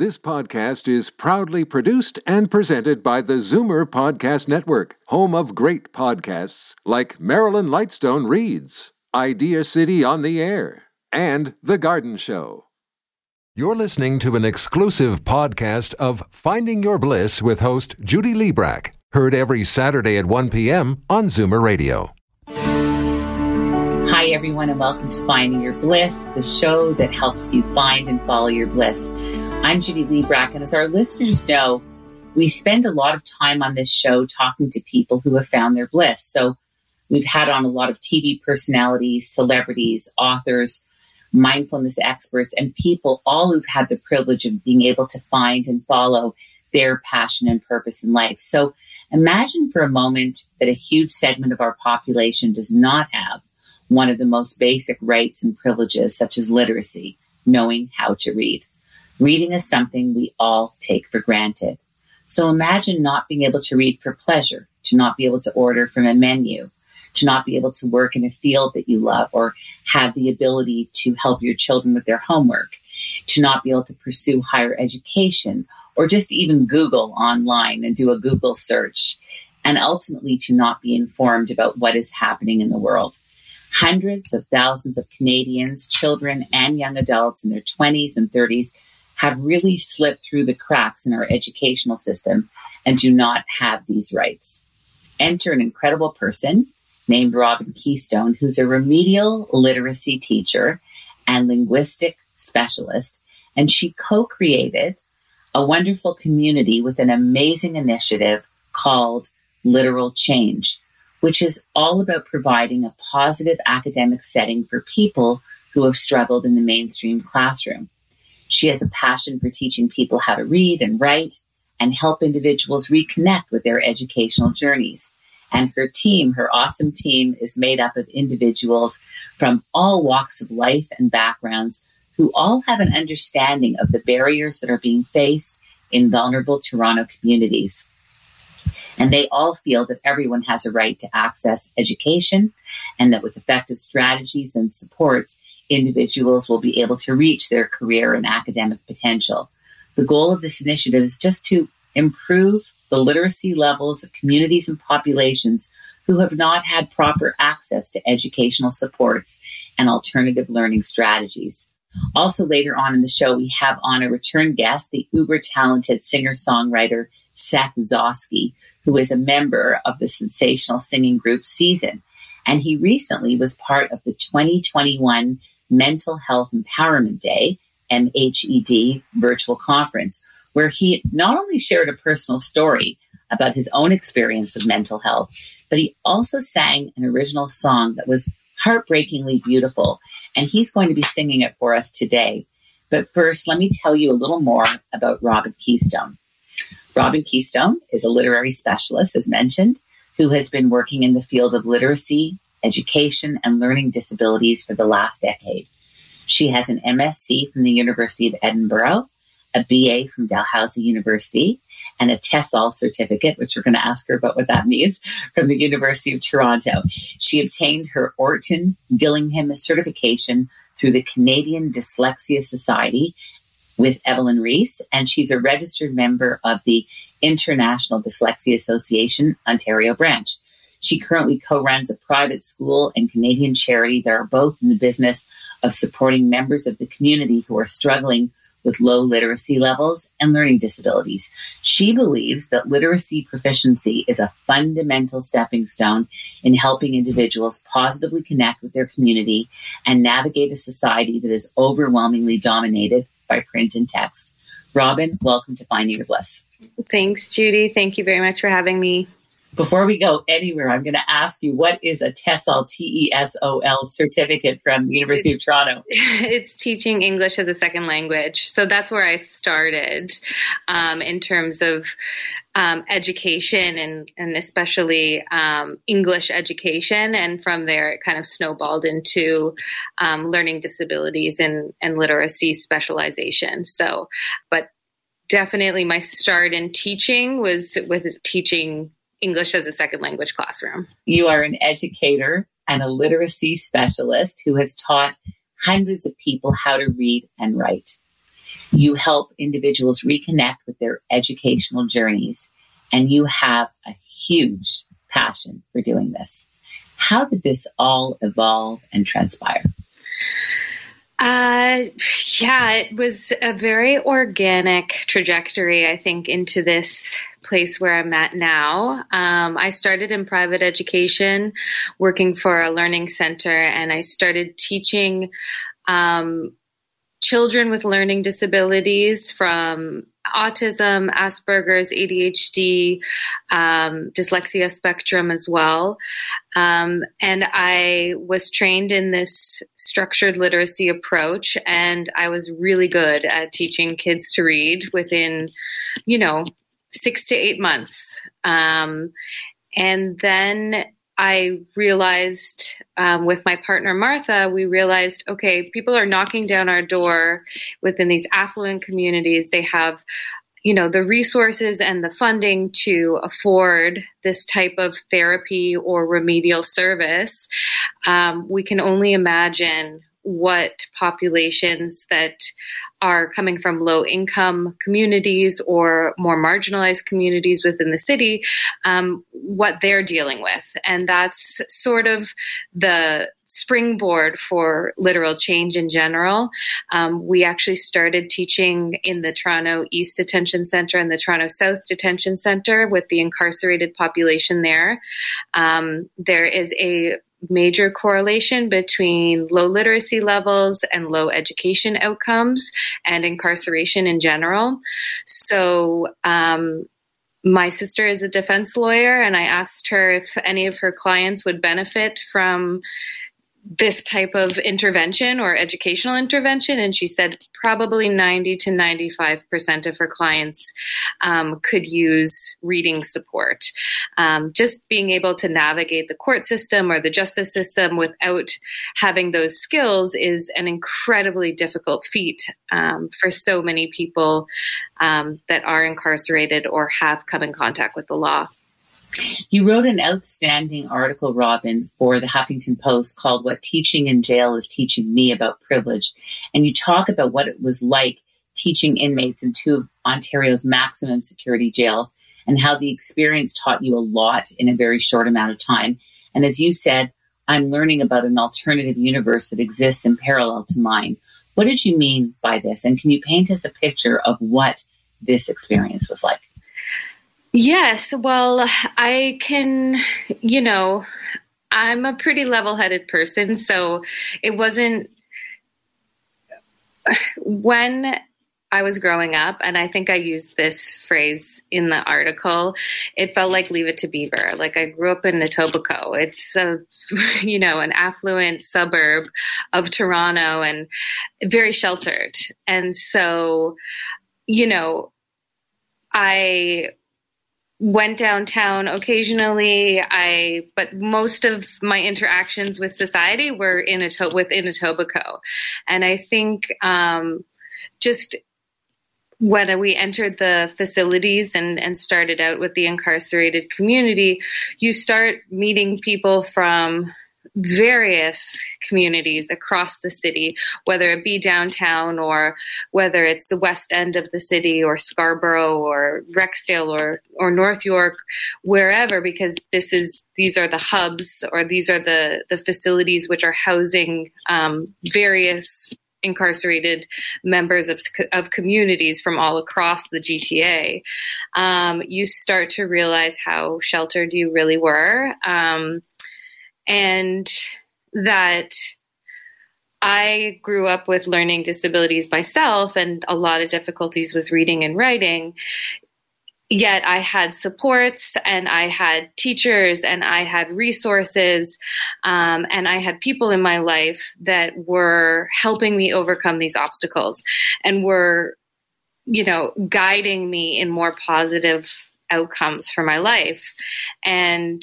This podcast is proudly produced and presented by the Zoomer Podcast Network, home of great podcasts like Marilyn Lightstone Reads, Idea City on the Air, and The Garden Show. You're listening to an exclusive podcast of Finding Your Bliss with host Judy Librach, heard every Saturday at 1 p.m. on Zoomer Radio. Hi, everyone, and welcome to Finding Your Bliss, the show that helps you find and follow your bliss. I'm Judy Librach, and as our listeners know, we spend a lot of time on this show talking to people who have found their bliss. So we've had on a lot of TV personalities, celebrities, authors, mindfulness experts, and people all who've had the privilege of being able to find and follow their passion and purpose in life. So imagine for a moment that a huge segment of our population does not have one of the most basic rights and privileges, such as literacy, knowing how to read. Reading is something we all take for granted. So imagine not being able to read for pleasure, to not be able to order from a menu, to not be able to work in a field that you love or have the ability to help your children with their homework, to not be able to pursue higher education or just even Google online and do a Google search, and ultimately to not be informed about what is happening in the world. Hundreds of thousands of Canadians, children and young adults in their 20s and 30s have really slipped through the cracks in our educational system and do not have these rights. Enter an incredible person named Robin Keystone, who's a remedial literacy teacher and linguistic specialist. And she co created a wonderful community with an amazing initiative called Literal Change, which is all about providing a positive academic setting for people who have struggled in the mainstream classroom. She has a passion for teaching people how to read and write and help individuals reconnect with their educational journeys. And her team, her awesome team, is made up of individuals from all walks of life and backgrounds who all have an understanding of the barriers that are being faced in vulnerable Toronto communities. And they all feel that everyone has a right to access education and that with effective strategies and supports, individuals will be able to reach their career and academic potential. The goal of this initiative is just to improve the literacy levels of communities and populations who have not had proper access to educational supports and alternative learning strategies. Also, later on in the show, we have on a return guest, the uber talented singer songwriter Seth Zosky, who is a member of the sensational singing group Season. And he recently was part of the 2021 Mental Health Empowerment Day, MHED virtual conference, where he not only shared a personal story about his own experience with mental health, but he also sang an original song that was heartbreakingly beautiful. And he's going to be singing it for us today. But first, let me tell you a little more about Robin Keystone. Robin Keystone is a literary specialist, as mentioned, who has been working in the field of literacy, education, and learning disabilities for the last decade. She has an MSc from the University of Edinburgh, a BA from Dalhousie University, and a TESOL certificate, which we're going to ask her about what that means, from the University of Toronto. She obtained her Orton Gillingham certification through the Canadian Dyslexia Society with Evelyn Reese, and she's a registered member of the International Dyslexia Association Ontario branch. She currently co runs a private school and Canadian charity that are both in the business of supporting members of the community who are struggling with low literacy levels and learning disabilities. She believes that literacy proficiency is a fundamental stepping stone in helping individuals positively connect with their community and navigate a society that is overwhelmingly dominated by print and text. Robin, welcome to Finding Your Bliss. Thanks, Judy. Thank you very much for having me. Before we go anywhere, I'm going to ask you what is a TESOL, T E S O L certificate from the University of Toronto? It's teaching English as a second language. So that's where I started um, in terms of um, education and, and especially um, English education. And from there, it kind of snowballed into um, learning disabilities and, and literacy specialization. So, but definitely my start in teaching was with teaching English as a second language classroom. You are an educator and a literacy specialist who has taught hundreds of people how to read and write. You help individuals reconnect with their educational journeys, and you have a huge passion for doing this. How did this all evolve and transpire? Uh, yeah, it was a very organic trajectory, I think, into this place where I'm at now. Um, I started in private education, working for a learning center, and I started teaching um, children with learning disabilities from autism, Asperger's, ADHD, um, dyslexia spectrum as well. Um, and I was trained in this structured literacy approach, and I was really good at teaching kids to read within, you know, six to eight months. Um, and then I realized um, with my partner Martha, we realized okay, people are knocking down our door within these affluent communities. They have you know the resources and the funding to afford this type of therapy or remedial service um, we can only imagine what populations that are coming from low income communities or more marginalized communities within the city, um, what they're dealing with. And that's sort of the springboard for literal change in general. Um, we actually started teaching in the Toronto East Detention Center and the Toronto South Detention Center with the incarcerated population there. Um, there is a major correlation between low literacy levels and low education outcomes and incarceration in general. So, um, my sister is a defense lawyer, and I asked her if any of her clients would benefit from this type of intervention or educational intervention and she said probably 90 to 95% of her clients um, could use reading support. Um, just being able to navigate the court system or the justice system without having those skills is an incredibly difficult feat um, for so many people um, that are incarcerated or have come in contact with the law you wrote an outstanding article, Robin, for the Huffington Post called What Teaching in Jail is Teaching Me About Privilege. And you talk about what it was like teaching inmates in two of Ontario's maximum security jails and how the experience taught you a lot in a very short amount of time. And as you said, I'm learning about an alternative universe that exists in parallel to mine. What did you mean by this? And can you paint us a picture of what this experience was like? Yes, well, I can, you know, I'm a pretty level headed person. So it wasn't when I was growing up, and I think I used this phrase in the article, it felt like leave it to beaver. Like I grew up in Etobicoke. It's a, you know, an affluent suburb of Toronto and very sheltered. And so, you know, I went downtown occasionally. I but most of my interactions with society were in a to, within Etobicoke, and I think um, just when we entered the facilities and, and started out with the incarcerated community, you start meeting people from various communities across the city, whether it be downtown or whether it's the west end of the city or Scarborough or Rexdale or, or North York, wherever, because this is these are the hubs or these are the, the facilities which are housing um, various incarcerated members of, of communities from all across the GTA, um, you start to realize how sheltered you really were. Um, and that I grew up with learning disabilities myself and a lot of difficulties with reading and writing. Yet I had supports and I had teachers and I had resources um, and I had people in my life that were helping me overcome these obstacles and were, you know, guiding me in more positive outcomes for my life. And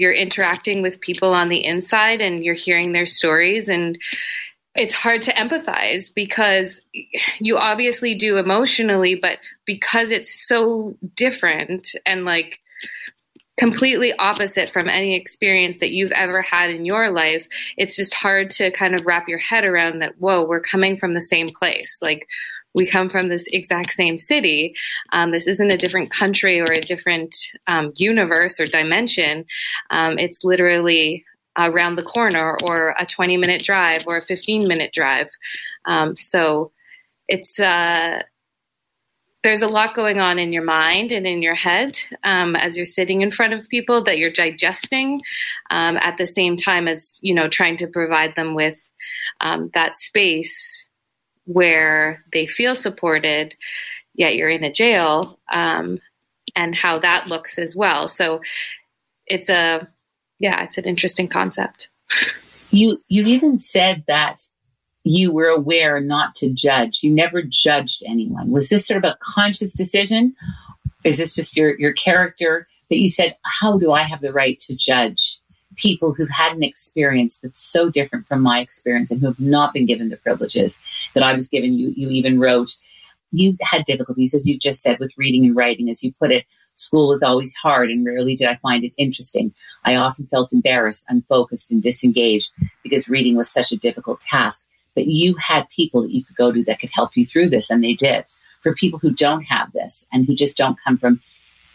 you're interacting with people on the inside and you're hearing their stories. And it's hard to empathize because you obviously do emotionally but because it's so different and like completely opposite from any experience that you've ever had in your life it's just hard to kind of wrap your head around that whoa we're coming from the same place. Like we come from this exact same city. Um, this isn't a different country or a different um, universe or dimension. Um, it's literally around the corner or a 20 minute drive or a 15 minute drive. Um, so it's, uh, there's a lot going on in your mind and in your head um, as you're sitting in front of people that you're digesting um, at the same time as you know trying to provide them with um, that space where they feel supported yet you're in a jail um, and how that looks as well so it's a yeah it's an interesting concept you you even said that you were aware not to judge. You never judged anyone. Was this sort of a conscious decision? Is this just your, your character that you said, how do I have the right to judge people who've had an experience that's so different from my experience and who have not been given the privileges that I was given? You, you even wrote, you had difficulties, as you just said, with reading and writing, as you put it. School was always hard and rarely did I find it interesting. I often felt embarrassed, unfocused, and disengaged because reading was such a difficult task but you had people that you could go to that could help you through this, and they did. For people who don't have this and who just don't come from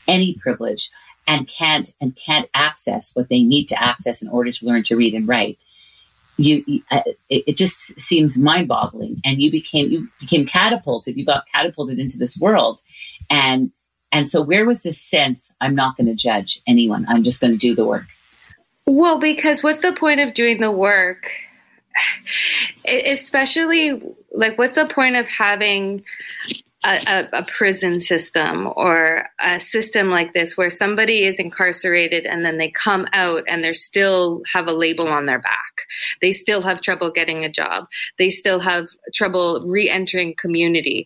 any privilege and can't and can't access what they need to access in order to learn to read and write, you uh, it, it, just seems mind-boggling. And you became you became catapulted. You got catapulted into this world, and and so where was this sense? I'm not going to judge anyone. I'm just going to do the work. Well, because what's the point of doing the work especially like what's the point of having a, a, prison system or a system like this where somebody is incarcerated and then they come out and they still have a label on their back. They still have trouble getting a job. They still have trouble re-entering community.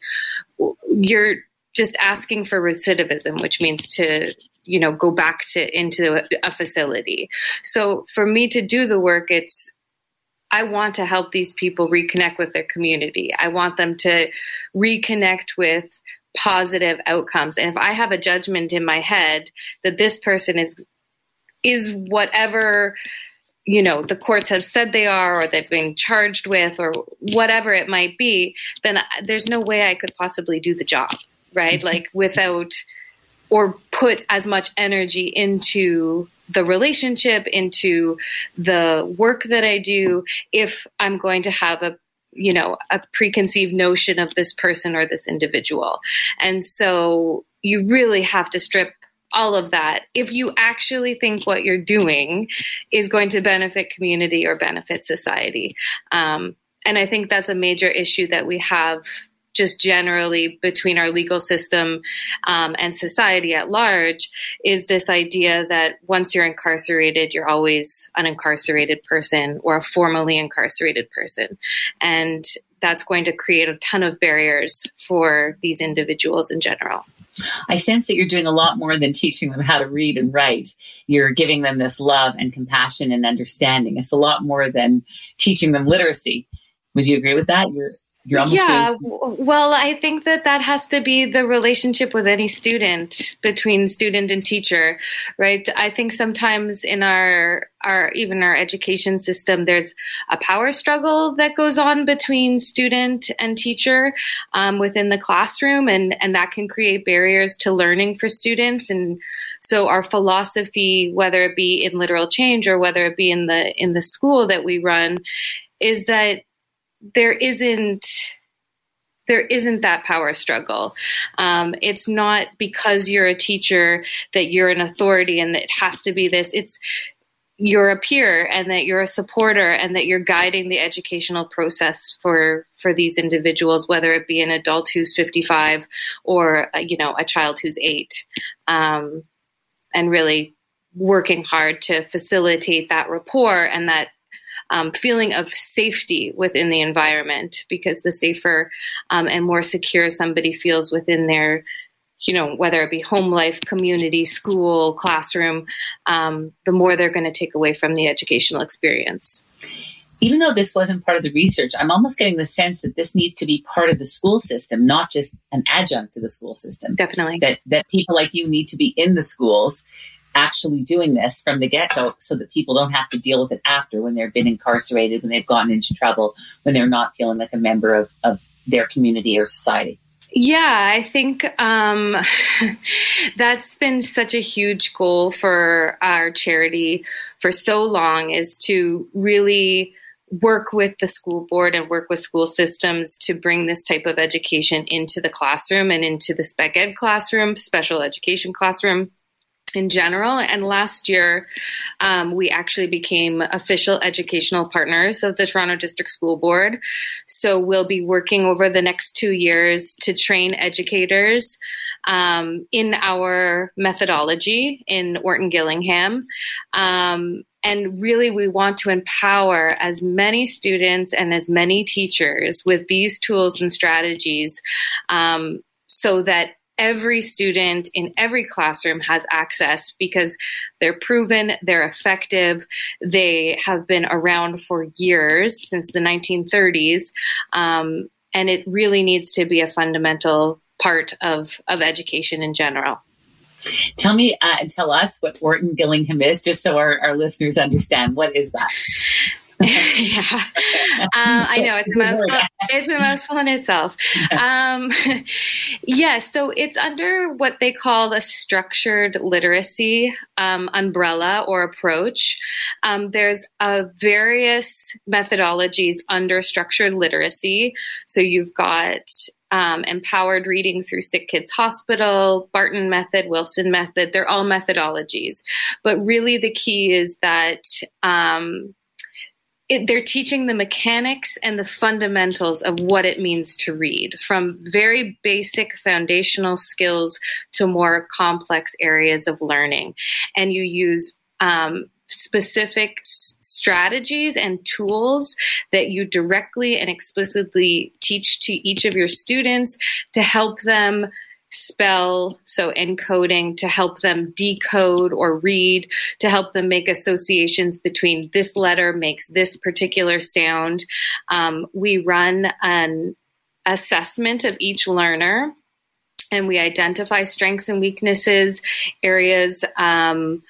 You're just asking for recidivism, which means to you know go back to into a facility. So for me to do the work, it's I want to help these people reconnect with their community. I want them to reconnect with positive outcomes. And if I have a judgment in my head that this person is is whatever you know the courts have said they are or they've been charged with or whatever it might be then there's no way i could possibly do the job right mm-hmm. like without or put as much energy into the relationship, into the work that I do, if I'm going to have a you know a preconceived notion of this person or this individual. And so you really have to strip all of that. If you actually think what you're doing is going to benefit community or benefit society. Um, and i think that's a major issue that we have just generally between our legal system um, and society at large is this idea that once you're incarcerated, you're always an incarcerated person or a formally incarcerated person. And that's going to create a ton of barriers for these individuals in general. I sense that you're doing a lot more than teaching them how to read and write. You're giving them this love and compassion and understanding. It's a lot more than teaching them literacy. Would you agree with that? You're yeah well i think that that has to be the relationship with any student between student and teacher right? I think sometimes in our our even our education system there's a power struggle that goes on between student and teacher um, within the classroom and and that can create barriers to learning for students. And so our philosophy whether it be in literal change or whether it be in the in the school that we run is that there isn't there isn't that power struggle. Um, it's not because you're a teacher that you're an authority and that it has to be this. It's you're a peer and that you're a supporter and that you're guiding the educational process for for these individuals, whether it be an adult who's 55 or uh, you know a child who's eight, um, and really working hard to facilitate that rapport and that um, feeling of safety within the environment because the safer um, and more secure somebody feels within their you know whether it be home life community school classroom um, the more they're going to take away from the educational experience even though this wasn't part of the research, I'm almost getting the sense that this needs to be part of the school system, not just an adjunct to the school system. Definitely. That that people like you need to be in the schools actually doing this from the get go so that people don't have to deal with it after when they've been incarcerated, when they've gotten into trouble, when they're not feeling like a member of, of their community or society? Yeah, I think um, that's been such a huge goal for our charity for so long is to really work with the school board and work with school systems to bring this type of education into the classroom and into the spec ed classroom, special education classroom in general. And last year, um, we actually became official educational partners of the Toronto District School Board. So we'll be working over the next two years to train educators um, in our methodology in Orton Gillingham. Um, and really, we want to empower as many students and as many teachers with these tools and strategies um, so that every student in every classroom has access because they're proven, they're effective, they have been around for years since the 1930s, um, and it really needs to be a fundamental part of, of education in general. Tell me, uh, tell us what Orton Gillingham is, just so our, our listeners understand. What is that? yeah, um, I know it's a mouthful. It's a mouthful in itself. Um, yes, yeah, so it's under what they call a structured literacy um, umbrella or approach. Um, there's uh, various methodologies under structured literacy. So you've got um, empowered reading through Sick Kids Hospital, Barton Method, Wilson Method. They're all methodologies. But really, the key is that um, it, they're teaching the mechanics and the fundamentals of what it means to read from very basic foundational skills to more complex areas of learning. And you use um, specific s- strategies and tools that you directly and explicitly teach to each of your students to help them spell, so encoding to help them decode or read, to help them make associations between this letter makes this particular sound. Um, we run an assessment of each learner and we identify strengths and weaknesses, areas. Um,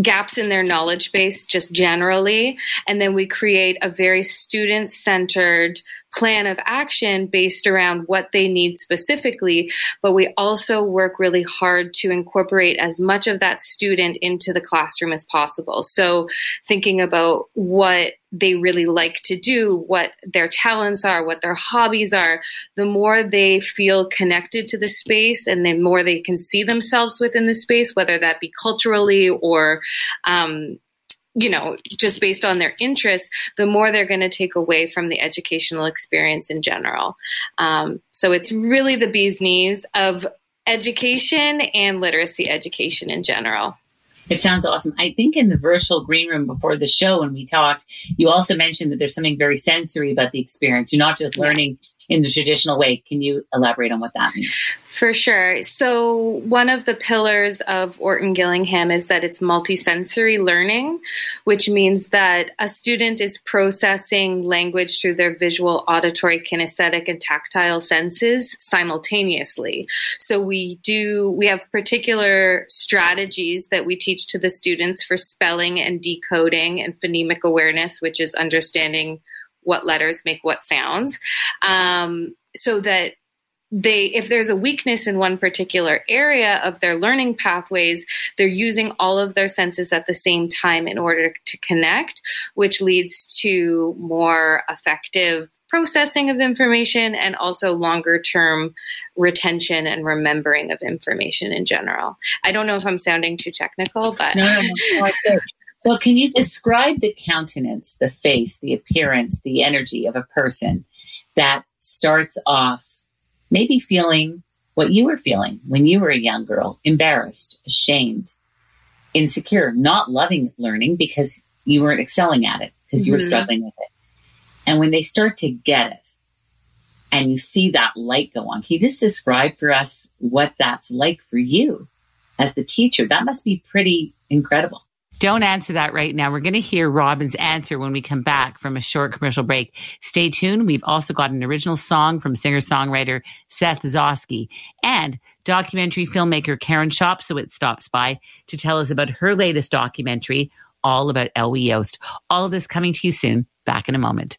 gaps in their knowledge base just generally and then we create a very student centered plan of action based around what they need specifically, but we also work really hard to incorporate as much of that student into the classroom as possible. So thinking about what they really like to do, what their talents are, what their hobbies are, the more they feel connected to the space and the more they can see themselves within the space, whether that be culturally or um, you know, just based on their interests, the more they're going to take away from the educational experience in general. Um, so it's really the bee's knees of education and literacy education in general. It sounds awesome. I think in the virtual green room before the show, when we talked, you also mentioned that there's something very sensory about the experience. You're not just learning in the traditional way. Can you elaborate on what that means? For sure. So, one of the pillars of Orton Gillingham is that it's multisensory learning, which means that a student is processing language through their visual, auditory, kinesthetic, and tactile senses simultaneously. So, we do, we have particular strategies that we teach to the students for spelling and decoding and phonemic awareness, which is understanding what letters make what sounds, um, so that they if there's a weakness in one particular area of their learning pathways they're using all of their senses at the same time in order to connect which leads to more effective processing of information and also longer term retention and remembering of information in general i don't know if i'm sounding too technical but no, no, no. So, can you describe the countenance, the face, the appearance, the energy of a person that starts off maybe feeling what you were feeling when you were a young girl embarrassed, ashamed, insecure, not loving learning because you weren't excelling at it, because you mm-hmm. were struggling with it. And when they start to get it, and you see that light go on. Can you just describe for us what that's like for you as the teacher? That must be pretty incredible. Don't answer that right now. We're going to hear Robin's answer when we come back from a short commercial break. Stay tuned. We've also got an original song from singer songwriter Seth Zosky and documentary filmmaker Karen Shopsowitz stops by to tell us about her latest documentary, all about Elwy Yost. All of this coming to you soon. Back in a moment.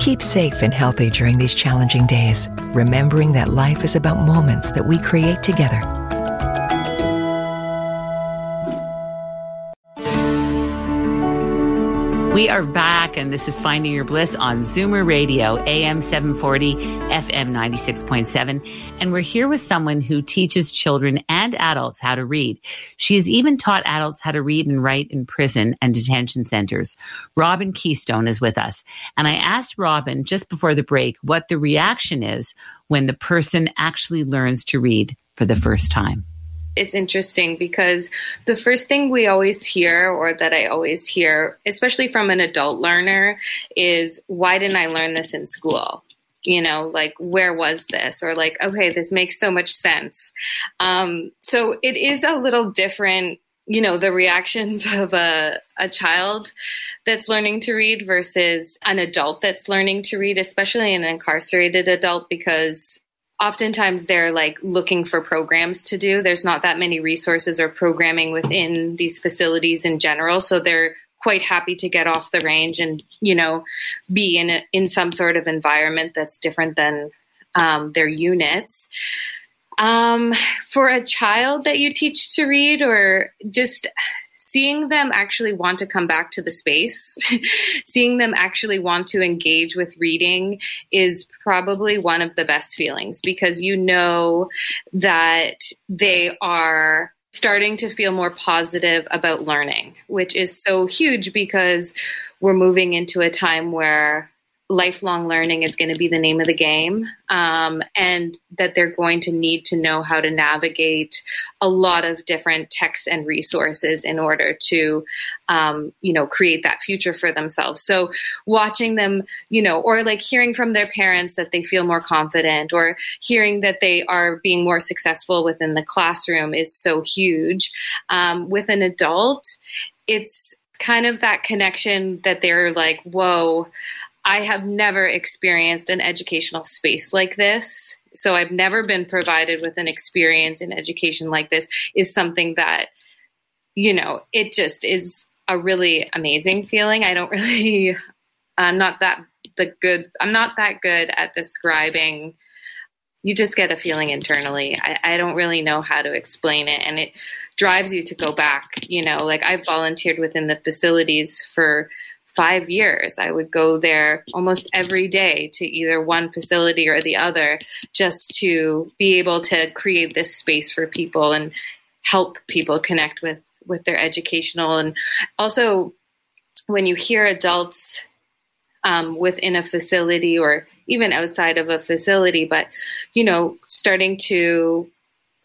Keep safe and healthy during these challenging days, remembering that life is about moments that we create together. We are back, and this is Finding Your Bliss on Zoomer Radio, AM 740, FM 96.7. And we're here with someone who teaches children and adults how to read. She has even taught adults how to read and write in prison and detention centers. Robin Keystone is with us. And I asked Robin just before the break what the reaction is when the person actually learns to read for the first time it's interesting because the first thing we always hear, or that I always hear, especially from an adult learner, is why didn't I learn this in school? You know, like, where was this? Or, like, okay, this makes so much sense. Um, so it is a little different you know the reactions of a, a child that's learning to read versus an adult that's learning to read especially an incarcerated adult because oftentimes they're like looking for programs to do. There's not that many resources or programming within these facilities in general, so they're quite happy to get off the range and you know be in a, in some sort of environment that's different than um, their units. Um, for a child that you teach to read, or just seeing them actually want to come back to the space, seeing them actually want to engage with reading is probably one of the best feelings because you know that they are starting to feel more positive about learning, which is so huge because we're moving into a time where lifelong learning is going to be the name of the game, um, and that they're going to need to know how to navigate a lot of different texts and resources in order to, um, you know, create that future for themselves. So, watching them, you know, or like hearing from their parents that they feel more confident, or hearing that they are being more successful within the classroom is so huge. Um, with an adult, it's kind of that connection that they're like, whoa, I have never experienced an educational space like this. So I've never been provided with an experience in education like this is something that, you know, it just is a really amazing feeling. I don't really, I'm not that the good, I'm not that good at describing. You just get a feeling internally. I, I don't really know how to explain it. And it drives you to go back. You know, like I've volunteered within the facilities for five years. I would go there almost every day to either one facility or the other just to be able to create this space for people and help people connect with with their educational and also when you hear adults um, within a facility or even outside of a facility, but you know, starting to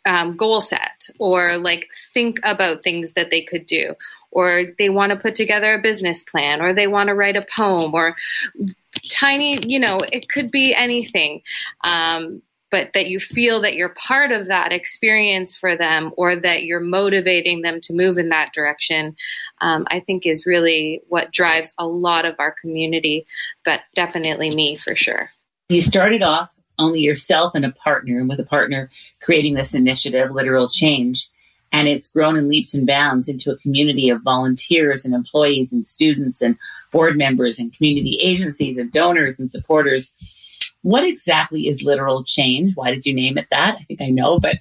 um, goal set or like think about things that they could do. Or they want to put together a business plan or they want to write a poem or tiny you know it could be anything um, but that you feel that you're part of that experience for them or that you're motivating them to move in that direction um, i think is really what drives a lot of our community but definitely me for sure. You started off only yourself and a partner, and with a partner creating this initiative, Literal Change. And it's grown in leaps and bounds into a community of volunteers and employees and students and board members and community agencies and donors and supporters. What exactly is literal change? Why did you name it that? I think I know, but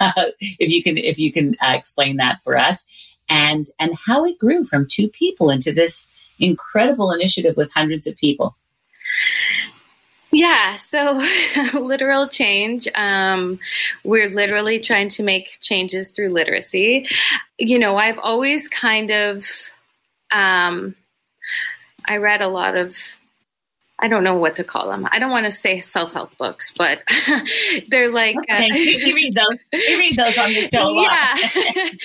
uh, if you can, if you can uh, explain that for us, and and how it grew from two people into this incredible initiative with hundreds of people. Yeah, so literal change. Um, we're literally trying to make changes through literacy. You know, I've always kind of, um, I read a lot of I don't know what to call them. I don't want to say self help books, but they're like okay. uh, you read those. You read those on the show. Yeah,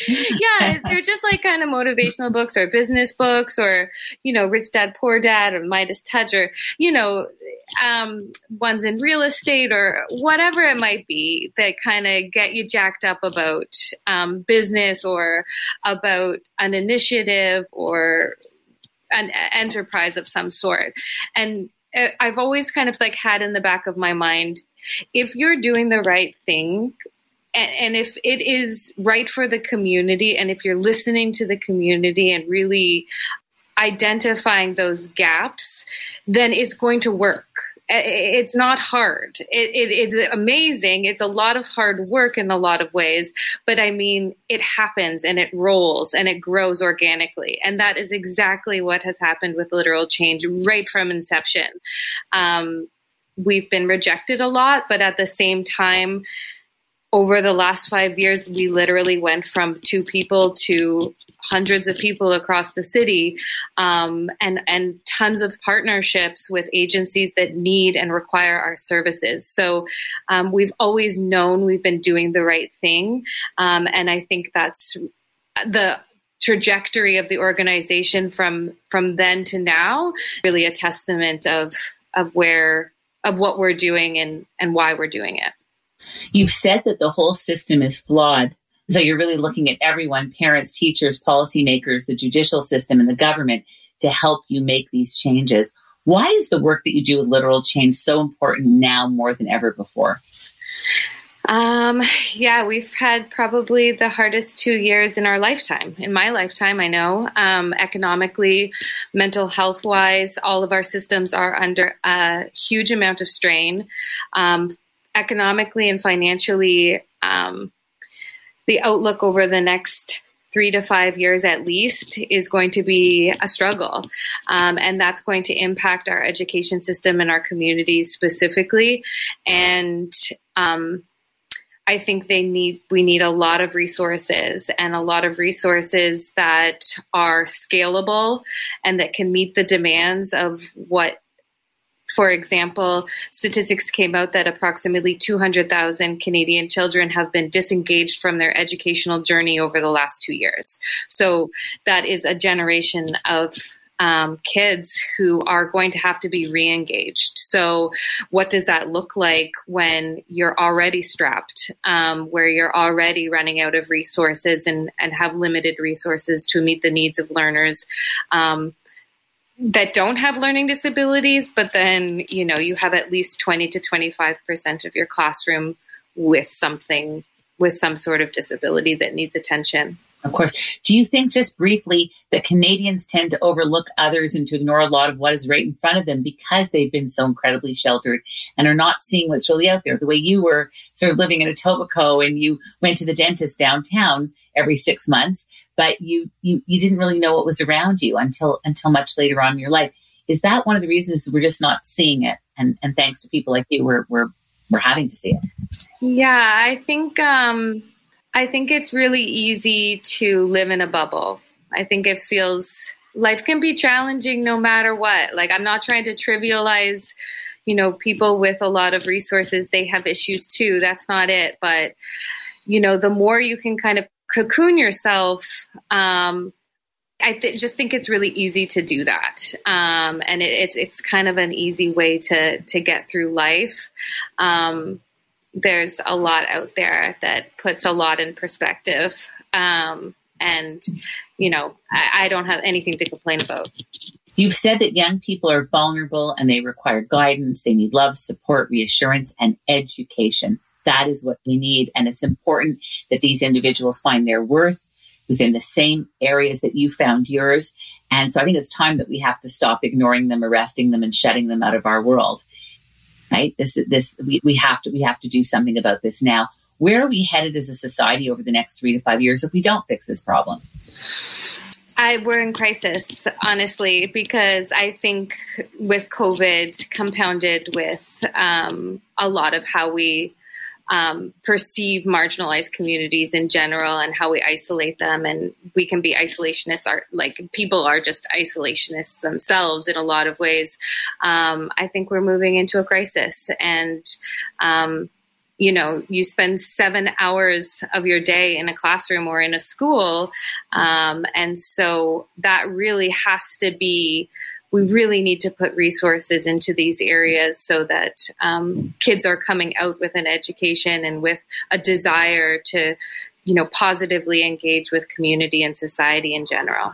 yeah. They're just like kind of motivational books or business books or you know, Rich Dad Poor Dad or Midas Touch or you know, um, ones in real estate or whatever it might be that kind of get you jacked up about um, business or about an initiative or an enterprise of some sort. And Uh, I've always kind of like had in the back of my mind if you're doing the right thing and, and, if it is right for the community and if you're listening to the community and really identifying those gaps then it's going to work it's not hard. It, it, it's amazing. It's a lot of hard work in a lot of ways, but I mean, it happens and it rolls and it grows organically. And that is exactly what has happened with literal change right from inception. Um, we've been rejected a lot, but at the same time, over the last five years, we literally went from two people to hundreds of people across the city um, and and tons of partnerships with agencies that need and require our services. So um, we've always known we've been doing the right thing um, and i think that's the trajectory of the organization from from then to now really a testament of of where of what we're doing and and why we're doing it You've said that the whole system is flawed. So you're really looking at everyone, parents, teachers, policymakers, the judicial system, and the government to help you make these changes. Why is the work that you do with literal change so important now more than ever before? Um, yeah, we've had probably the hardest two years in our lifetime. In my lifetime, I know. Um, economically, mental health wise, all of our systems are under a huge amount of strain. Um, economically and financially, um, the outlook over the next three to five years at least is going to be a struggle. Um, and that's going to impact our education system and our communities specifically. And um, I think they need we need a lot of resources and a lot of resources that are scalable and that can meet the demands of what for example, statistics came out that approximately 200,000 Canadian children have been disengaged from their educational journey over the last two years. So that is a generation of um, kids who are going to have to be re engaged. So, what does that look like when you're already strapped, um, where you're already running out of resources and, and have limited resources to meet the needs of learners? Um, that don't have learning disabilities, but then, you know, you have at least 20 to 25% of your classroom with something, with some sort of disability that needs attention. Of course. Do you think, just briefly, that Canadians tend to overlook others and to ignore a lot of what is right in front of them because they've been so incredibly sheltered and are not seeing what's really out there? The way you were sort of living in a Etobicoke and you went to the dentist downtown every six months, but you, you, you didn't really know what was around you until, until much later on in your life. Is that one of the reasons we're just not seeing it? And, and thanks to people like you, we're, we're, we're having to see it. Yeah, I think, um, I think it's really easy to live in a bubble. I think it feels life can be challenging no matter what. Like I'm not trying to trivialize, you know, people with a lot of resources, they have issues too. That's not it. But, you know, the more you can kind of cocoon yourself, um, I th- just think it's really easy to do that, um, and it, it's it's kind of an easy way to to get through life. Um, there's a lot out there that puts a lot in perspective. Um, and, you know, I, I don't have anything to complain about. You've said that young people are vulnerable and they require guidance. They need love, support, reassurance, and education. That is what we need. And it's important that these individuals find their worth within the same areas that you found yours. And so I think it's time that we have to stop ignoring them, arresting them, and shutting them out of our world right? This, this, we, we have to, we have to do something about this now. Where are we headed as a society over the next three to five years if we don't fix this problem? I, we're in crisis, honestly, because I think with COVID compounded with um, a lot of how we um, perceive marginalized communities in general and how we isolate them. And we can be isolationists, are like people are just isolationists themselves in a lot of ways. Um, I think we're moving into a crisis. And, um, you know, you spend seven hours of your day in a classroom or in a school. Um, and so that really has to be we really need to put resources into these areas so that um, kids are coming out with an education and with a desire to, you know, positively engage with community and society in general.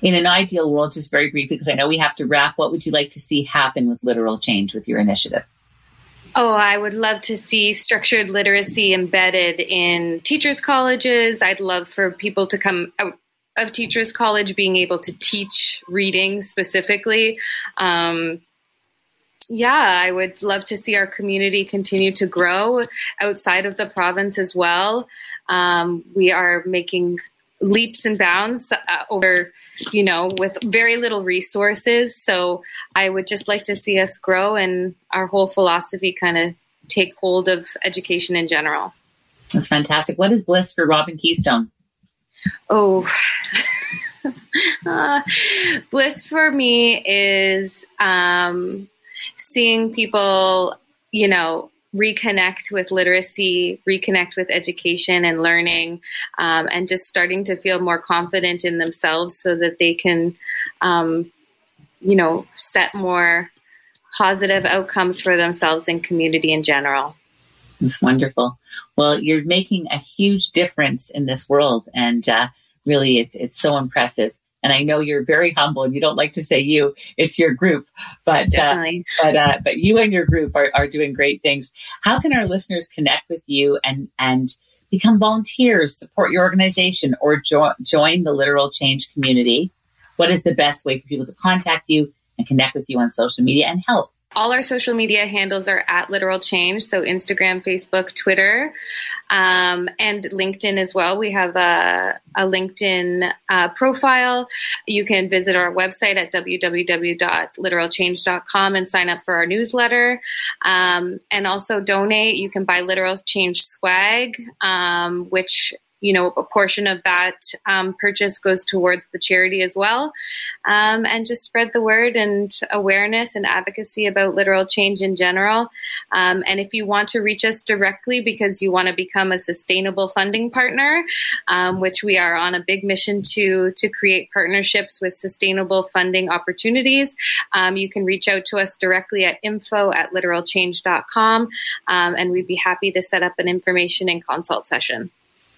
In an ideal world, just very briefly, because I know we have to wrap, what would you like to see happen with literal change with your initiative? Oh, I would love to see structured literacy embedded in teachers' colleges. I'd love for people to come out of Teachers College being able to teach reading specifically. Um, yeah, I would love to see our community continue to grow outside of the province as well. Um, we are making leaps and bounds uh, over, you know, with very little resources. So I would just like to see us grow and our whole philosophy kind of take hold of education in general. That's fantastic. What is bliss for Robin Keystone? Oh, uh, bliss for me is um, seeing people, you know, reconnect with literacy, reconnect with education and learning, um, and just starting to feel more confident in themselves so that they can, um, you know, set more positive outcomes for themselves and community in general. It's wonderful. Well, you're making a huge difference in this world, and uh, really, it's it's so impressive. And I know you're very humble, and you don't like to say you; it's your group. But uh, but uh, but you and your group are, are doing great things. How can our listeners connect with you and and become volunteers, support your organization, or jo- join the Literal Change community? What is the best way for people to contact you and connect with you on social media and help? All our social media handles are at literal change so instagram facebook twitter um, and linkedin as well. We have a, a linkedin uh, profile. You can visit our website at www.literalchange.com and sign up for our newsletter. Um, and also donate. You can buy literal change swag um, which you know, a portion of that um, purchase goes towards the charity as well. Um, and just spread the word and awareness and advocacy about literal change in general. Um, and if you want to reach us directly because you want to become a sustainable funding partner, um, which we are on a big mission to, to create partnerships with sustainable funding opportunities, um, you can reach out to us directly at info at literalchange.com. Um, and we'd be happy to set up an information and consult session.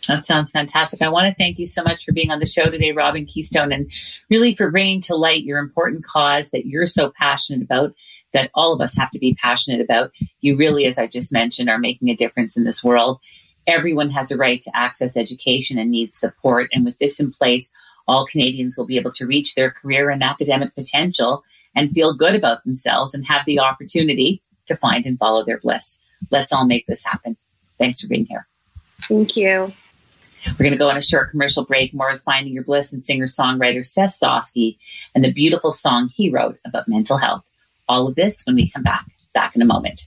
That sounds fantastic. I want to thank you so much for being on the show today, Robin Keystone, and really for bringing to light your important cause that you're so passionate about, that all of us have to be passionate about. You really, as I just mentioned, are making a difference in this world. Everyone has a right to access education and needs support. And with this in place, all Canadians will be able to reach their career and academic potential and feel good about themselves and have the opportunity to find and follow their bliss. Let's all make this happen. Thanks for being here. Thank you. We're going to go on a short commercial break. More with Finding Your Bliss and singer songwriter Seth Zosky and the beautiful song he wrote about mental health. All of this when we come back. Back in a moment.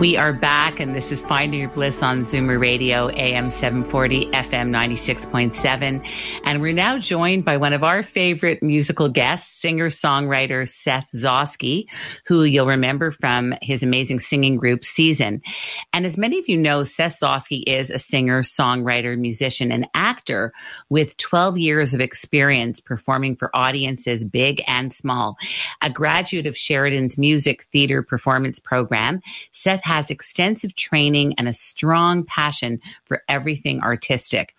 We are back, and this is Finding Your Bliss on Zoomer Radio, AM 740, FM 96.7. And we're now joined by one of our favorite musical guests, singer songwriter Seth Zosky, who you'll remember from his amazing singing group Season. And as many of you know, Seth Zosky is a singer, songwriter, musician, and actor with 12 years of experience performing for audiences big and small. A graduate of Sheridan's Music Theater Performance Program, Seth has extensive training and a strong passion for everything artistic.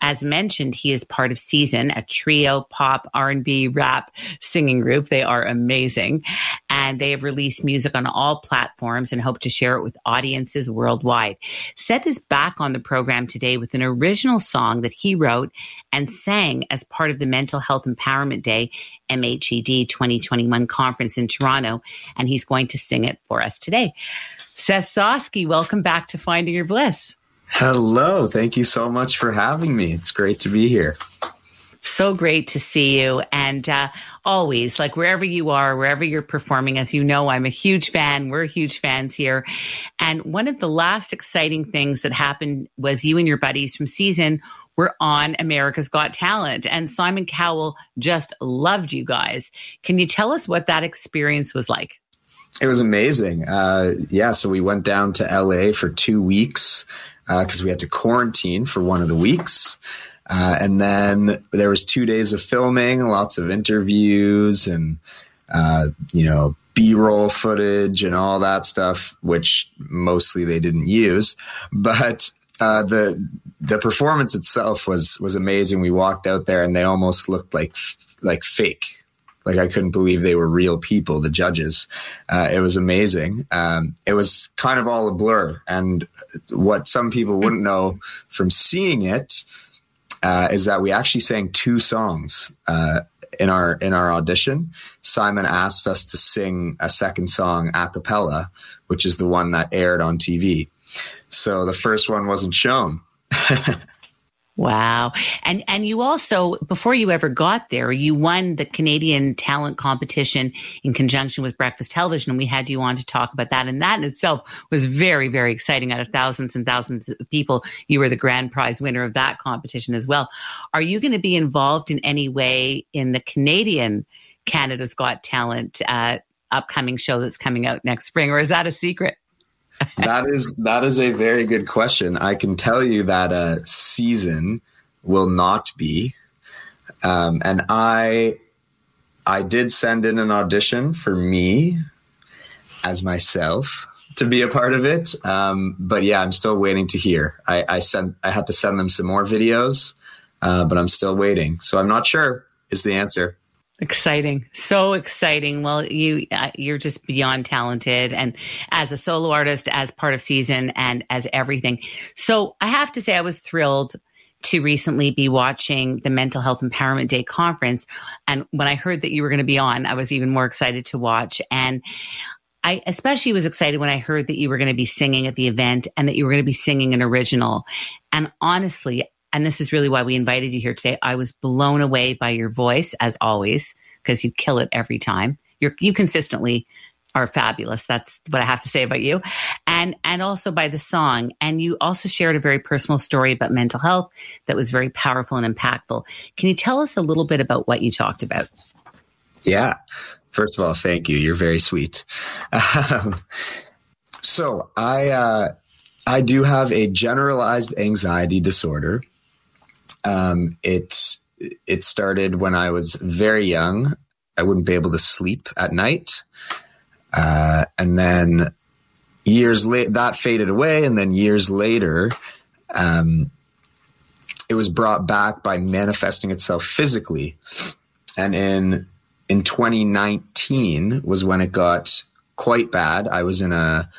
As mentioned, he is part of Season, a trio pop, R&B, rap singing group. They are amazing. And they have released music on all platforms and hope to share it with audiences worldwide. Seth is back on the program today with an original song that he wrote and sang as part of the Mental Health Empowerment Day MHED 2021 conference in Toronto. And he's going to sing it for us today. Seth Zosky, welcome back to Finding Your Bliss. Hello. Thank you so much for having me. It's great to be here. So great to see you. And uh, always, like wherever you are, wherever you're performing, as you know, I'm a huge fan. We're huge fans here. And one of the last exciting things that happened was you and your buddies from season were on America's Got Talent. And Simon Cowell just loved you guys. Can you tell us what that experience was like? It was amazing. Uh, yeah, so we went down to LA for two weeks because uh, we had to quarantine for one of the weeks. Uh, and then there was two days of filming, lots of interviews, and uh, you know B-roll footage and all that stuff, which mostly they didn't use. But uh, the the performance itself was was amazing. We walked out there and they almost looked like like fake like I couldn't believe they were real people, the judges. Uh, it was amazing. Um, it was kind of all a blur. And what some people wouldn't know from seeing it uh, is that we actually sang two songs. Uh, in our in our audition, Simon asked us to sing a second song a cappella, which is the one that aired on TV. So the first one wasn't shown. Wow. And and you also before you ever got there, you won the Canadian talent competition in conjunction with Breakfast Television and we had you on to talk about that and that in itself was very very exciting out of thousands and thousands of people. You were the grand prize winner of that competition as well. Are you going to be involved in any way in the Canadian Canada's Got Talent uh, upcoming show that's coming out next spring or is that a secret? That is that is a very good question. I can tell you that a season will not be, um, and I I did send in an audition for me as myself to be a part of it. Um, but yeah, I'm still waiting to hear. I, I sent I had to send them some more videos, uh, but I'm still waiting. So I'm not sure is the answer. Exciting. So exciting. Well, you uh, you're just beyond talented and as a solo artist, as part of season and as everything. So, I have to say I was thrilled to recently be watching the Mental Health Empowerment Day conference and when I heard that you were going to be on, I was even more excited to watch and I especially was excited when I heard that you were going to be singing at the event and that you were going to be singing an original. And honestly, and this is really why we invited you here today. I was blown away by your voice, as always, because you kill it every time. You're, you consistently are fabulous. That's what I have to say about you. And, and also by the song. And you also shared a very personal story about mental health that was very powerful and impactful. Can you tell us a little bit about what you talked about? Yeah. First of all, thank you. You're very sweet. Um, so I, uh, I do have a generalized anxiety disorder. Um, it it started when I was very young. I wouldn't be able to sleep at night, uh, and then years later that faded away, and then years later, um, it was brought back by manifesting itself physically, and in in 2019 was when it got quite bad. I was in a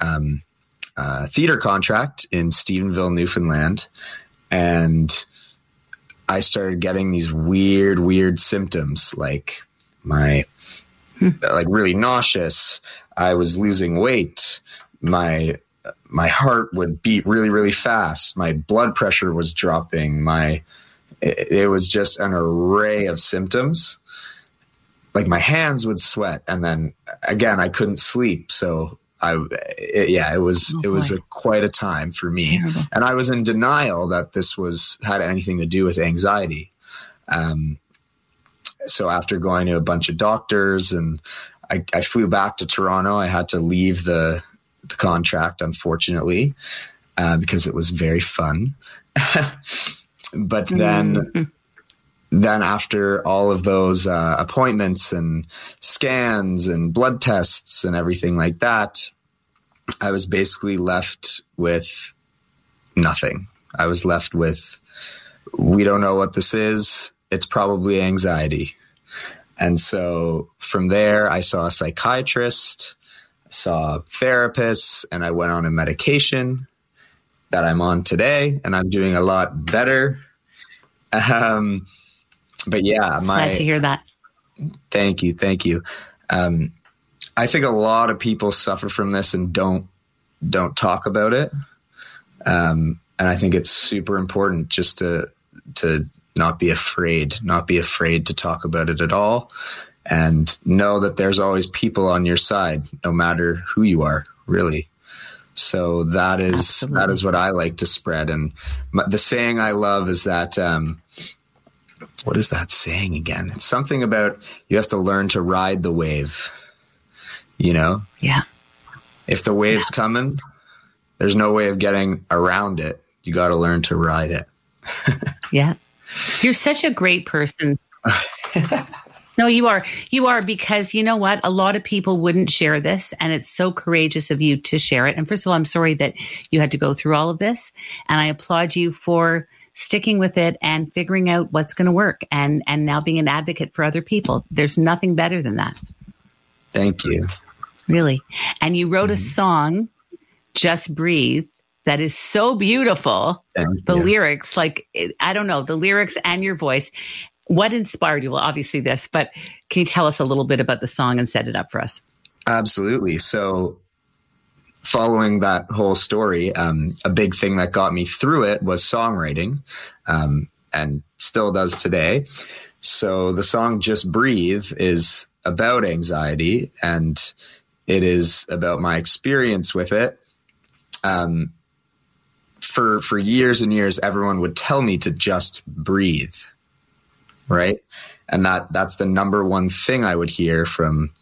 um, theater contract in Stephenville, Newfoundland, and I started getting these weird, weird symptoms like my like really nauseous. I was losing weight. My my heart would beat really, really fast. My blood pressure was dropping. My it, it was just an array of symptoms. Like my hands would sweat, and then again, I couldn't sleep. So I, it, yeah, it was, Oh, it was a, quite a time for me. Terrible. And I was in denial that this was, had anything to do with anxiety. Um, so after going to a bunch of doctors and I, I flew back to Toronto, I had to leave the, the contract, unfortunately, uh, because it was very fun. but then, then after all of those uh, appointments and scans and blood tests and everything like that, I was basically left with nothing. I was left with, we don't know what this is. It's probably anxiety. And so from there, I saw a psychiatrist, saw therapists, and I went on a medication that I'm on today, and I'm doing a lot better. Um, but yeah, my Glad to hear that. Thank you, thank you. Um, I think a lot of people suffer from this and don't don't talk about it. Um, and I think it's super important just to to not be afraid, not be afraid to talk about it at all, and know that there's always people on your side, no matter who you are, really. So that is Absolutely. that is what I like to spread. And my, the saying I love is that. Um, what is that saying again? It's something about you have to learn to ride the wave. You know, Yeah. if the wave's coming, there's no way of getting around it. You got to learn to ride it. Yeah. You're such a great person. no, you are. You are because you know what? A lot of people wouldn't share this, and it's so courageous of you to share it. And first of all, I'm sorry that you had to go through all of this, and I applaud you for sticking with it and figuring out what's going to work and and now being an advocate for other people. There's nothing better than that. Thank you. Really. And you wrote a song, Just Breathe, that is so beautiful. Thank The you. lyrics, like, I don't know, the lyrics and your voice. What inspired you? Well, obviously this, but can you tell us a little bit about the song and set it up for us? Absolutely. So, following that whole story, um, a big thing that got me through it was songwriting, um, and still does today. So, the song "Just Breathe" is about anxiety, and it is about my experience with it. Um, for for years and years, everyone would tell me to just breathe, right? And that that's the number one thing I would hear from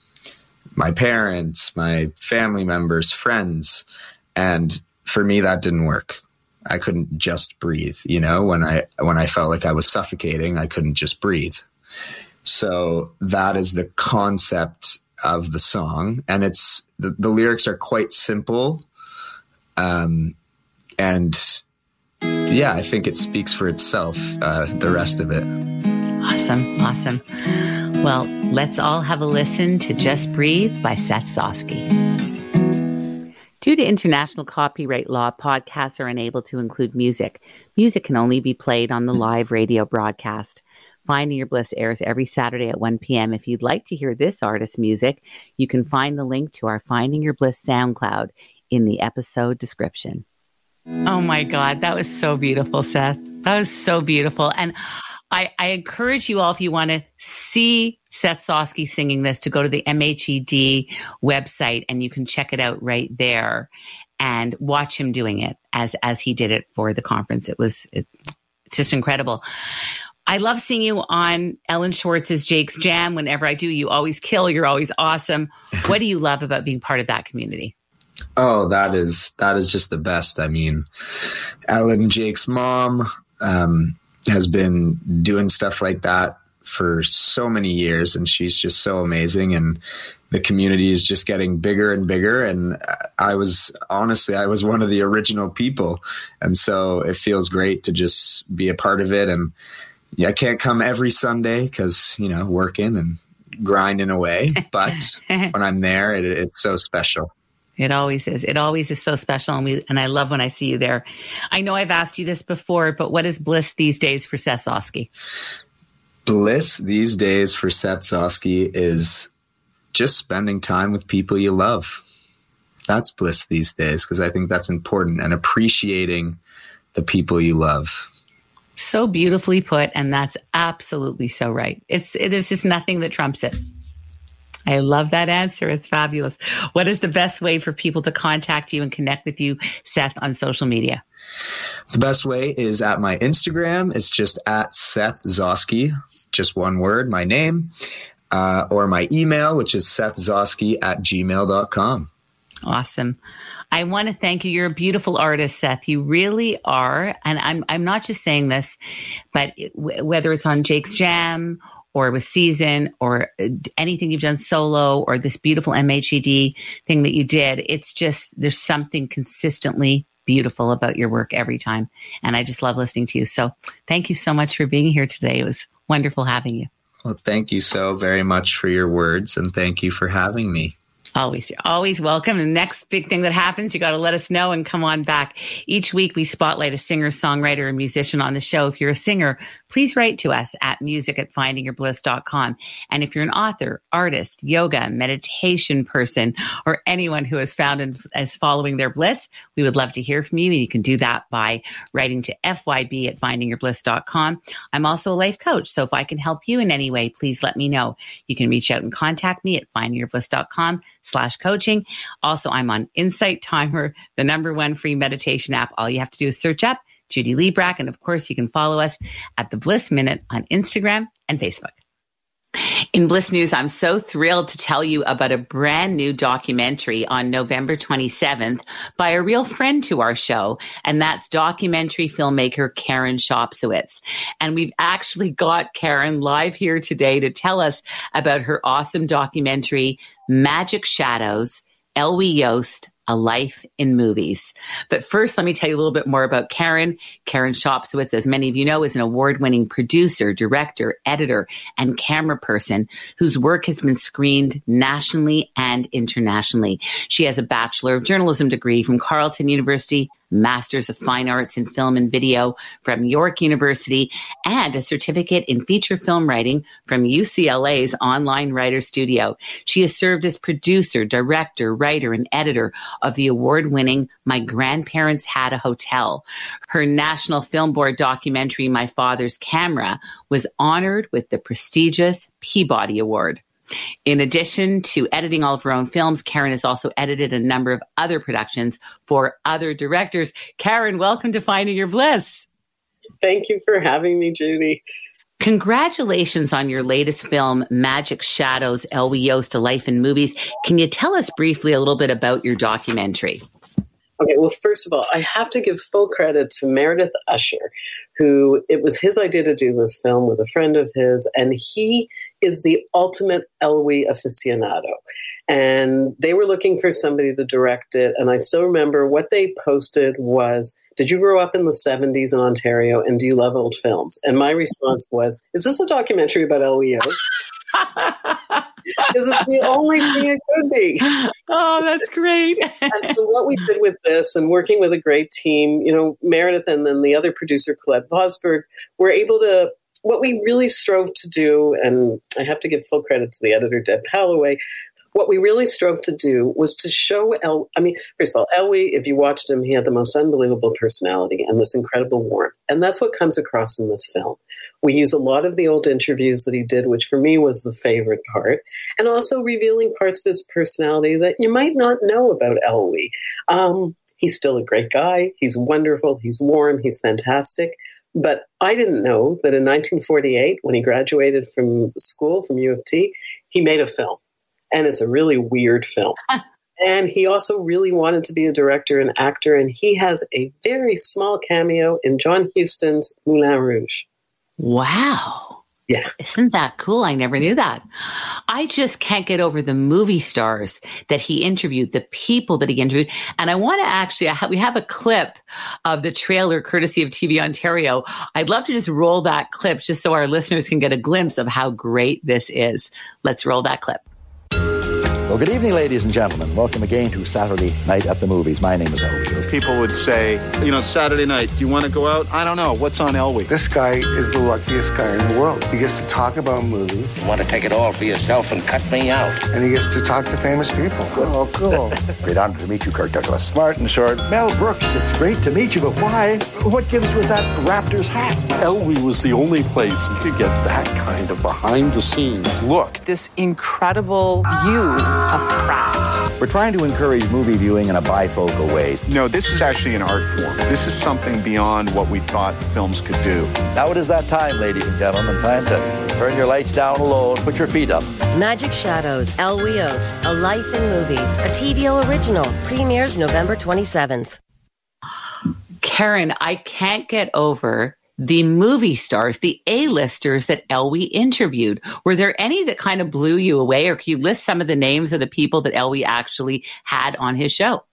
my parents, my family members, friends. And for me, that didn't work. I couldn't just breathe. You know, when I, when I felt like I was suffocating, I couldn't just breathe. So that is the concept of the song. And it's, the, the lyrics are quite simple. Um, and yeah, I think it speaks for itself, uh, the rest of it. Awesome. Awesome. Well, let's all have a listen to Just Breathe by Seth Zosky. Due to international copyright law, podcasts are unable to include music. Music can only be played on the live radio broadcast. Finding Your Bliss airs every Saturday at 1 p.m. If you'd like to hear this artist's music, you can find the link to our Finding Your Bliss SoundCloud in the episode description. Oh my God, that was so beautiful, Seth. That was so beautiful. And I, I encourage you all, if you want to see Seth Zosky singing this, to go to the MHED website and you can check it out right there and watch him doing it as as he did it for the conference. It was it, it's just incredible. I love seeing you on Ellen Schwartz's Jake's Jam. Whenever I do, you always kill. You're always awesome. What do you love about being part of that community? Oh, that is that is just the best. I mean, Ellen Jake's mom um, has been doing stuff like that for so many years, and she's just so amazing. And the community is just getting bigger and bigger. And I was honestly, I was one of the original people, and so it feels great to just be a part of it. And yeah, I can't come every Sunday because you know working and grinding away, but when I'm there, it, it's so special. It always is. It always is so special, and we and I love when I see you there. I know I've asked you this before, but what is bliss these days for Seth Zosky? bliss these days for Seth Zosky is just spending time with people you love. That's bliss these days because I think that's important and appreciating the people you love. So beautifully put, and that's absolutely so right. It's there's just nothing that trumps it. I love that answer. It's fabulous. What is the best way for people to contact you and connect with you, Seth, on social media? The best way is at my Instagram. It's just at Seth Zosky, just one word, my name, uh, or my email, which is sethzosky at gmail.com. Awesome. I want to thank you. You're a beautiful artist, Seth. You really are. And I'm, I'm not just saying this, but whether it's on Jake's Jam or with Season or uh, anything you've done solo or this beautiful MHED thing that you did, it's just, there's something consistently beautiful about your work every time. And I just love listening to you. So thank you so much for being here today. It was wonderful having you. Well, thank you so very much for your words and thank you for having me. Always, you're always welcome. The next big thing that happens, you got to let us know and come on back. Each week we spotlight a singer, songwriter, and musician on the show. If you're a singer, please write to us at music at findingyourbliss.com. And if you're an author, artist, yoga, meditation person, or anyone who has found and is following their bliss, we would love to hear from you. And you can do that by writing to fyb at findingyourbliss.com. I'm also a life coach. So if I can help you in any way, please let me know. You can reach out and contact me at findingyourbliss.com slash coaching. Also, I'm on Insight Timer, the number one free meditation app. All you have to do is search up Judy Librach. And of course, you can follow us at the Bliss Minute on Instagram and Facebook. In Bliss News, I'm so thrilled to tell you about a brand new documentary on November 27th by a real friend to our show, and that's documentary filmmaker Karen Shopsowitz. And we've actually got Karen live here today to tell us about her awesome documentary, Magic Shadows, Elwy Yost, a life in movies. But first, let me tell you a little bit more about Karen. Karen Shopsowitz, as many of you know, is an award winning producer, director, editor, and camera person whose work has been screened nationally and internationally. She has a Bachelor of Journalism degree from Carleton University Masters of Fine Arts in Film and Video from York University, and a certificate in feature film writing from UCLA's Online Writer Studio. She has served as producer, director, writer, and editor of the award winning My Grandparents Had a Hotel. Her National Film Board documentary, My Father's Camera, was honored with the prestigious Peabody Award. In addition to editing all of her own films, Karen has also edited a number of other productions for other directors. Karen, welcome to Finding Your Bliss. Thank you for having me, Judy. Congratulations on your latest film, Magic Shadows, Yost, A Life in Movies. Can you tell us briefly a little bit about your documentary? Okay, well, first of all, I have to give full credit to Meredith Usher, who it was his idea to do this film with a friend of his, and he is the ultimate Elwy aficionado. And they were looking for somebody to direct it. And I still remember what they posted was, Did you grow up in the 70s in Ontario and do you love old films? And my response was, Is this a documentary about Yost? Because it's the only thing it could be. Oh, that's great. and so what we did with this and working with a great team, you know, Meredith and then the other producer, Colette Vosberg, were able to what we really strove to do, and I have to give full credit to the editor, Deb Holloway, what we really strove to do was to show El. I mean, first of all, Elwy, if you watched him, he had the most unbelievable personality and this incredible warmth. And that's what comes across in this film. We use a lot of the old interviews that he did, which for me was the favorite part, and also revealing parts of his personality that you might not know about Elwy. Um, he's still a great guy. He's wonderful. He's warm. He's fantastic. But I didn't know that in 1948, when he graduated from school from U of T, he made a film and it's a really weird film. and he also really wanted to be a director and actor, and he has a very small cameo in John Huston's Moulin Rouge. Wow. Yeah. Isn't that cool? I never knew that. I just can't get over the movie stars that he interviewed, the people that he interviewed. And I want to actually, we have a clip of the trailer courtesy of TV Ontario. I'd love to just roll that clip just so our listeners can get a glimpse of how great this is. Let's roll that clip. Well, good evening, ladies and gentlemen. Welcome again to Saturday Night at the Movies. My name is Elwy people would say, you know, Saturday night, do you want to go out? I don't know. What's on Elwy? This guy is the luckiest guy in the world. He gets to talk about movies. You want to take it all for yourself and cut me out. And he gets to talk to famous people. Oh, cool. great honor to meet you, Kirk Douglas. Martin Short. Mel Brooks, it's great to meet you, but why? What gives with that Raptors hat? Elwy was the only place you could get that kind of behind the scenes look. This incredible view of craft. We're trying to encourage movie viewing in a bifocal way. No, this is actually an art form. This is something beyond what we thought films could do. Now it is that time, ladies and gentlemen. Time to turn your lights down low and put your feet up. Magic Shadows, Elwy Yost, A Life in Movies, a TVO original, premieres November 27th. Karen, I can't get over the movie stars, the A-listers that Elwy interviewed. Were there any that kind of blew you away, or can you list some of the names of the people that Elwy actually had on his show?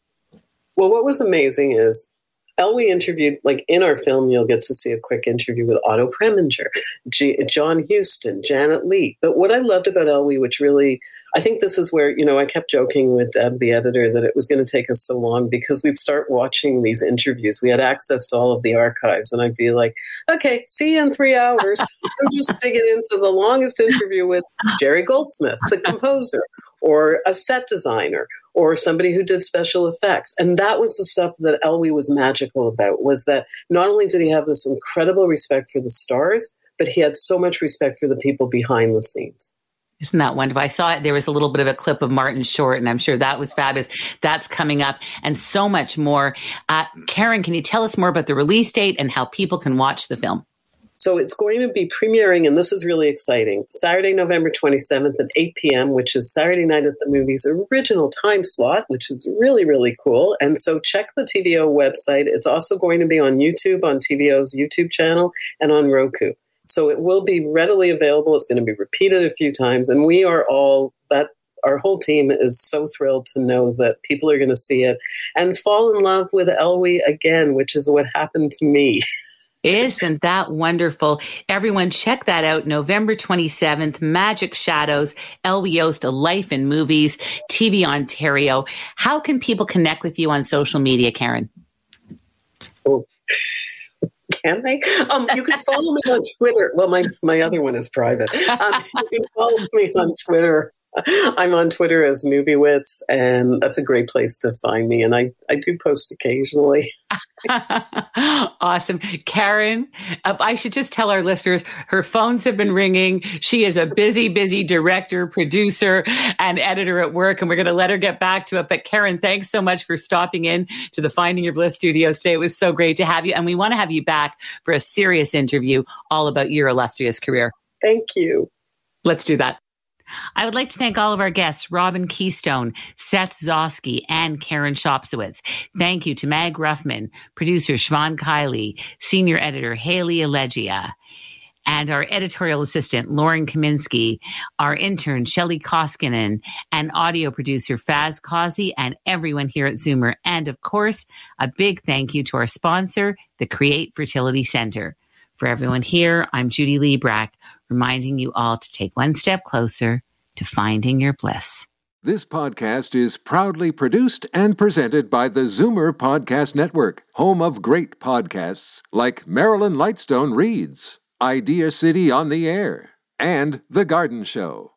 Well, what was amazing is Elwy interviewed, like in our film, you'll get to see a quick interview with Otto Preminger, G- John Huston, Janet Leigh. But what I loved about Elwy, which really, I think this is where, you know, I kept joking with Deb, the editor, that it was going to take us so long because we'd start watching these interviews. We had access to all of the archives, and I'd be like, okay, see you in three hours. I'm just digging into the longest interview with Jerry Goldsmith, the composer, or a set designer or somebody who did special effects. And that was the stuff that Elwy was magical about was that not only did he have this incredible respect for the stars, but he had so much respect for the people behind the scenes. Isn't that wonderful? I saw it. There was a little bit of a clip of Martin Short, and I'm sure that was fabulous. That's coming up and so much more. Uh, Karen, can you tell us more about the release date and how people can watch the film? So it's going to be premiering, and this is really exciting, Saturday, November 27th at 8 p.m., which is Saturday Night at the Movies original time slot, which is really, really cool. And so check the TVO website. It's also going to be on YouTube, on TVO's YouTube channel, and on Roku. So it will be readily available. It's going to be repeated a few times. And we are all, that our whole team is so thrilled to know that people are going to see it and fall in love with Elwy again, which is what happened to me. Isn't that wonderful? Everyone, check that out. November 27th, Magic Shadows, Elwy Yost, A Life in Movies, TV Ontario. How can people connect with you on social media, Karen? Oh. Can they? Um, you can follow me on Twitter. Well, my, my other one is private. Um, you can follow me on Twitter I'm on Twitter as Movie Wits, and that's a great place to find me. And I, I do post occasionally. awesome. Karen, uh, I should just tell our listeners her phones have been ringing. She is a busy, busy director, producer, and editor at work, and we're going to let her get back to it. But Karen, thanks so much for stopping in to the Finding Your Bliss studios today. It was so great to have you. And we want to have you back for a serious interview all about your illustrious career. Thank you. Let's do that. I would like to thank all of our guests, Robin Keystone, Seth Zosky, and Karen Shopsowitz. Thank you to Mag Ruffman, producer Siobhan Kiley, senior editor Haley Allegia, and our editorial assistant, Lauren Kaminsky, our intern, Shelly Koskinen, and audio producer, Faz Kazi, and everyone here at Zoomer. And of course, a big thank you to our sponsor, the Create Fertility Center. For everyone here, I'm Judy Librach, reminding you all to take one step closer to finding your bliss. This podcast is proudly produced and presented by the Zoomer Podcast Network, home of great podcasts like Marilyn Lightstone Reads, Idea City on the Air, and The Garden Show.